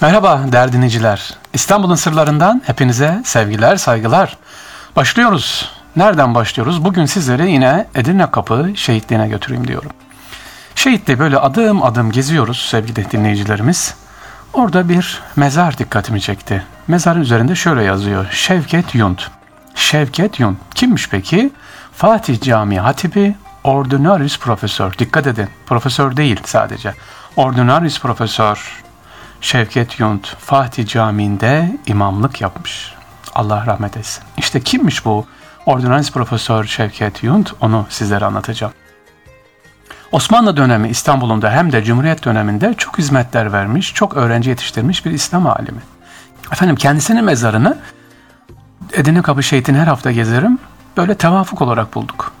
Merhaba değerli dinleyiciler. İstanbul'un sırlarından hepinize sevgiler, saygılar. Başlıyoruz. Nereden başlıyoruz? Bugün sizleri yine Edirne Kapı şehitliğine götüreyim diyorum. Şehitliği böyle adım adım geziyoruz sevgili dinleyicilerimiz. Orada bir mezar dikkatimi çekti. Mezarın üzerinde şöyle yazıyor. Şevket Yunt. Şevket Yunt. Kimmiş peki? Fatih Camii Hatibi, Ordinarius Profesör. Dikkat edin. Profesör değil sadece. Ordinarius Profesör Şevket Yunt Fatih Camii'nde imamlık yapmış. Allah rahmet etsin. İşte kimmiş bu Ordinans Profesör Şevket Yunt onu sizlere anlatacağım. Osmanlı dönemi İstanbul'unda hem de Cumhuriyet döneminde çok hizmetler vermiş, çok öğrenci yetiştirmiş bir İslam alimi. Efendim kendisinin mezarını Edirne Kapı Şehit'ini her hafta gezerim. Böyle tevafuk olarak bulduk.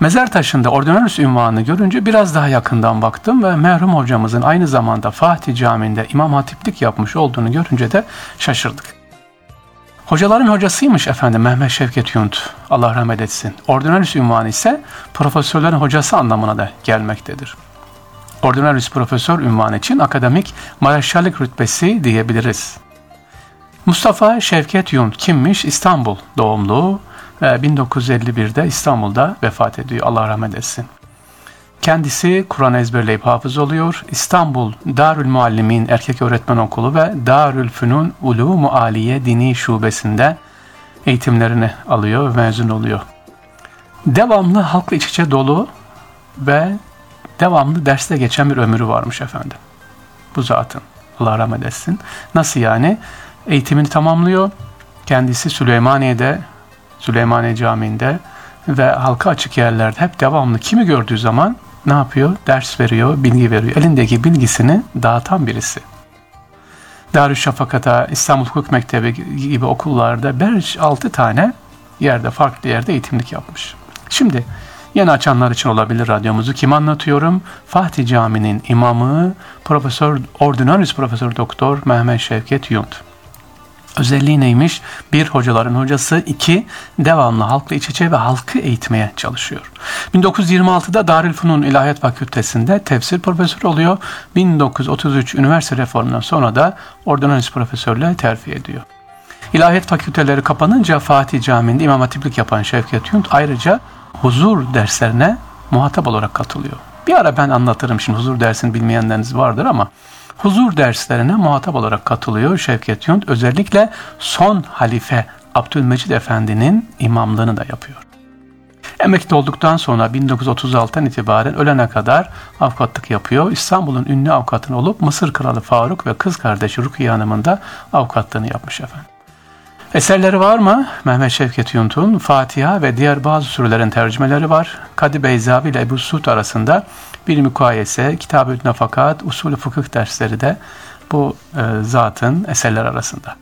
Mezar taşında ordinarius ünvanını görünce biraz daha yakından baktım ve merhum hocamızın aynı zamanda Fatih Camii'nde imam hatiplik yapmış olduğunu görünce de şaşırdık. Hocaların hocasıymış efendim Mehmet Şevket Yunt. Allah rahmet etsin. Ordinarius ünvanı ise profesörlerin hocası anlamına da gelmektedir. Ordinarius profesör ünvanı için akademik mareşallik rütbesi diyebiliriz. Mustafa Şevket Yunt kimmiş? İstanbul doğumlu, 1951'de İstanbul'da vefat ediyor. Allah rahmet etsin. Kendisi Kur'an ezberleyip hafız oluyor. İstanbul Darül Muallimin Erkek Öğretmen Okulu ve Darül Fünun Ulumu Aliye Dini Şubesi'nde eğitimlerini alıyor ve mezun oluyor. Devamlı halkla iç içe dolu ve devamlı derste geçen bir ömrü varmış efendim. Bu zatın. Allah rahmet etsin. Nasıl yani? Eğitimini tamamlıyor. Kendisi Süleymaniye'de Süleymaniye Camii'nde ve halka açık yerlerde hep devamlı kimi gördüğü zaman ne yapıyor? Ders veriyor, bilgi veriyor. Elindeki bilgisini dağıtan birisi. Darüşşafaka'da, İstanbul Hukuk Mektebi gibi okullarda 5-6 tane yerde, farklı yerde eğitimlik yapmış. Şimdi yeni açanlar için olabilir radyomuzu. Kim anlatıyorum? Fatih Camii'nin imamı Profesör Ordinarius Profesör Doktor Mehmet Şevket Yunt. Özelliği neymiş? Bir, hocaların hocası. iki devamlı halkla iç içe ve halkı eğitmeye çalışıyor. 1926'da Darülfünun İlahiyat Fakültesi'nde tefsir profesörü oluyor. 1933 üniversite reformundan sonra da ordonans profesörlüğe terfi ediyor. İlahiyat fakülteleri kapanınca Fatih Camii'nde imam hatiplik yapan Şevket Yunt ayrıca huzur derslerine muhatap olarak katılıyor. Bir ara ben anlatırım şimdi huzur dersini bilmeyenleriniz vardır ama huzur derslerine muhatap olarak katılıyor Şevket Yunt. Özellikle son halife Abdülmecid Efendi'nin imamlığını da yapıyor. Emekli olduktan sonra 1936'dan itibaren ölene kadar avukatlık yapıyor. İstanbul'un ünlü avukatın olup Mısır Kralı Faruk ve kız kardeşi Rukiye Hanım'ın da avukatlığını yapmış efendim. Eserleri var mı? Mehmet Şevket Yunt'un Fatiha ve diğer bazı sürelerin tercümeleri var. Kadı Beyzavi ile Ebu Suud arasında bir mukayese, kitab-ı nafakat, usulü fıkıh dersleri de bu e, zatın eserler arasında.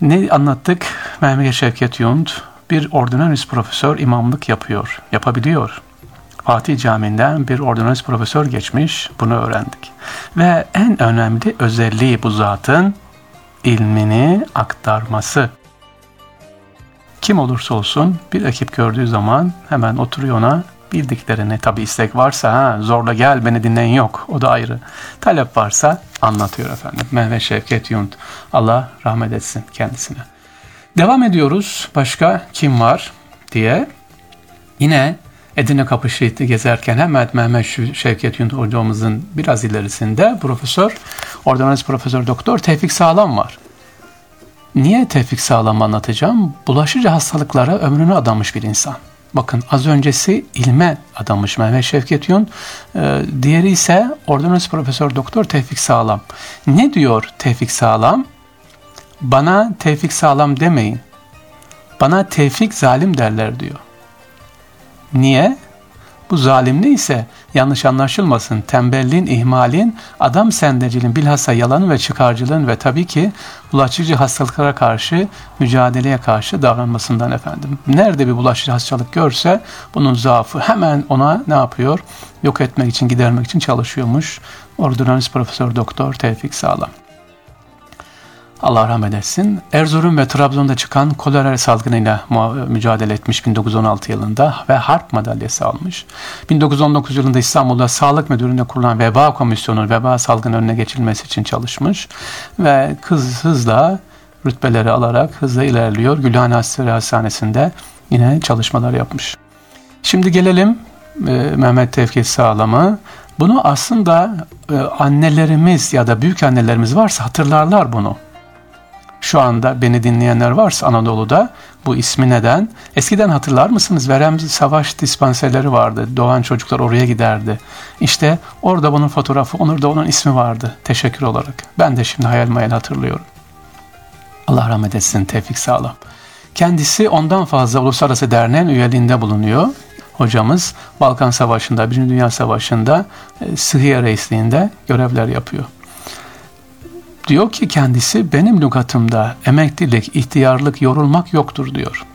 Ne anlattık? Mehmet Şevket Yunt bir ordinarius profesör imamlık yapıyor, yapabiliyor. Fatih Camii'nden bir ordinarius profesör geçmiş, bunu öğrendik. Ve en önemli özelliği bu zatın ilmini aktarması. Kim olursa olsun bir ekip gördüğü zaman hemen oturuyor ona bildiklerini tabi istek varsa ha, zorla gel beni dinleyin yok o da ayrı. Talep varsa anlatıyor efendim. Mehmet Şevket Yunt Allah rahmet etsin kendisine. Devam ediyoruz. Başka kim var diye. Yine Edirne Kapı Şehit'i gezerken hemen Mehmet Şevket Yunt hocamızın biraz ilerisinde Profesör, Ordonans Profesör Doktor Tevfik Sağlam var. Niye Tevfik Sağlam anlatacağım? Bulaşıcı hastalıklara ömrünü adamış bir insan. Bakın az öncesi ilme adamış Mehmet Şevket Yun. Ee, diğeri ise Ordonans Profesör Doktor Tevfik Sağlam. Ne diyor Tevfik Sağlam? Bana Tevfik Sağlam demeyin. Bana Tevfik Zalim derler diyor. Niye? Bu zalim ise yanlış anlaşılmasın tembelliğin, ihmalin, adam sendeciliğin bilhassa yalanın ve çıkarcılığın ve tabii ki bulaşıcı hastalıklara karşı mücadeleye karşı davranmasından efendim. Nerede bir bulaşıcı hastalık görse bunun zaafı hemen ona ne yapıyor? Yok etmek için, gidermek için çalışıyormuş. Ordonans Profesör Doktor Tevfik Sağlam. Allah rahmet etsin. Erzurum ve Trabzon'da çıkan kolera salgınıyla mücadele etmiş 1916 yılında ve harp madalyası almış. 1919 yılında İstanbul'da Sağlık Müdürlüğü'nde kurulan veba komisyonu veba salgının önüne geçilmesi için çalışmış ve kız hızla rütbeleri alarak hızla ilerliyor. Gülhane Hastanesi'nde yine çalışmalar yapmış. Şimdi gelelim e, Mehmet Tevfik Sağlam'a. Bunu aslında e, annelerimiz ya da büyük annelerimiz varsa hatırlarlar bunu. Şu anda beni dinleyenler varsa Anadolu'da bu ismi neden? Eskiden hatırlar mısınız? Verem savaş dispanserleri vardı. Doğan çocuklar oraya giderdi. İşte orada bunun fotoğrafı, Onur'da onun ismi vardı. Teşekkür olarak. Ben de şimdi hayal mayal hatırlıyorum. Allah rahmet etsin Tevfik Sağlam. Kendisi ondan fazla uluslararası derneğin üyeliğinde bulunuyor. Hocamız Balkan Savaşı'nda, Birinci Dünya Savaşı'nda e, Sıhhiye Reisliği'nde görevler yapıyor. Diyor ki kendisi benim lügatımda emeklilik, ihtiyarlık, yorulmak yoktur diyor.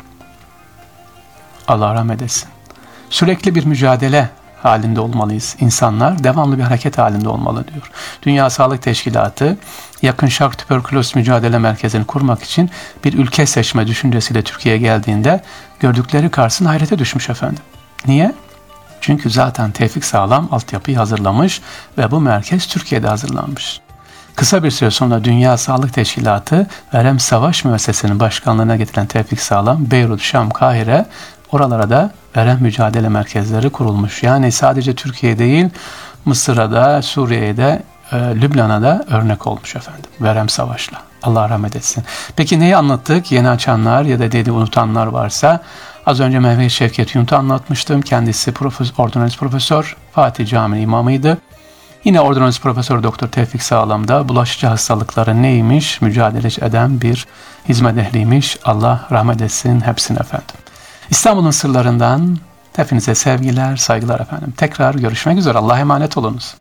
Allah rahmet etsin. Sürekli bir mücadele halinde olmalıyız. İnsanlar devamlı bir hareket halinde olmalı diyor. Dünya Sağlık Teşkilatı yakın şark tüberküloz mücadele merkezini kurmak için bir ülke seçme düşüncesiyle Türkiye'ye geldiğinde gördükleri karşısında hayrete düşmüş efendim. Niye? Çünkü zaten Tevfik Sağlam altyapıyı hazırlamış ve bu merkez Türkiye'de hazırlanmış. Kısa bir süre sonra Dünya Sağlık Teşkilatı Verem Savaş Müessesesi'nin başkanlığına getiren Tevfik Sağlam, Beyrut, Şam, Kahire oralara da verem mücadele merkezleri kurulmuş. Yani sadece Türkiye değil Mısır'a da Suriye'ye de e, Lübnan'a da örnek olmuş efendim. Verem Savaş'la. Allah rahmet etsin. Peki neyi anlattık? Yeni açanlar ya da dedi unutanlar varsa az önce Mehmet Şevket Yunt'u anlatmıştım. Kendisi profesör, ordonans profesör, Fatih Camii imamıydı. Yine ordonans profesör Doktor Tevfik Sağlam da bulaşıcı hastalıkları neymiş mücadele eden bir hizmet ehliymiş. Allah rahmet etsin hepsine efendim. İstanbul'un sırlarından hepinize sevgiler, saygılar efendim. Tekrar görüşmek üzere. Allah'a emanet olunuz.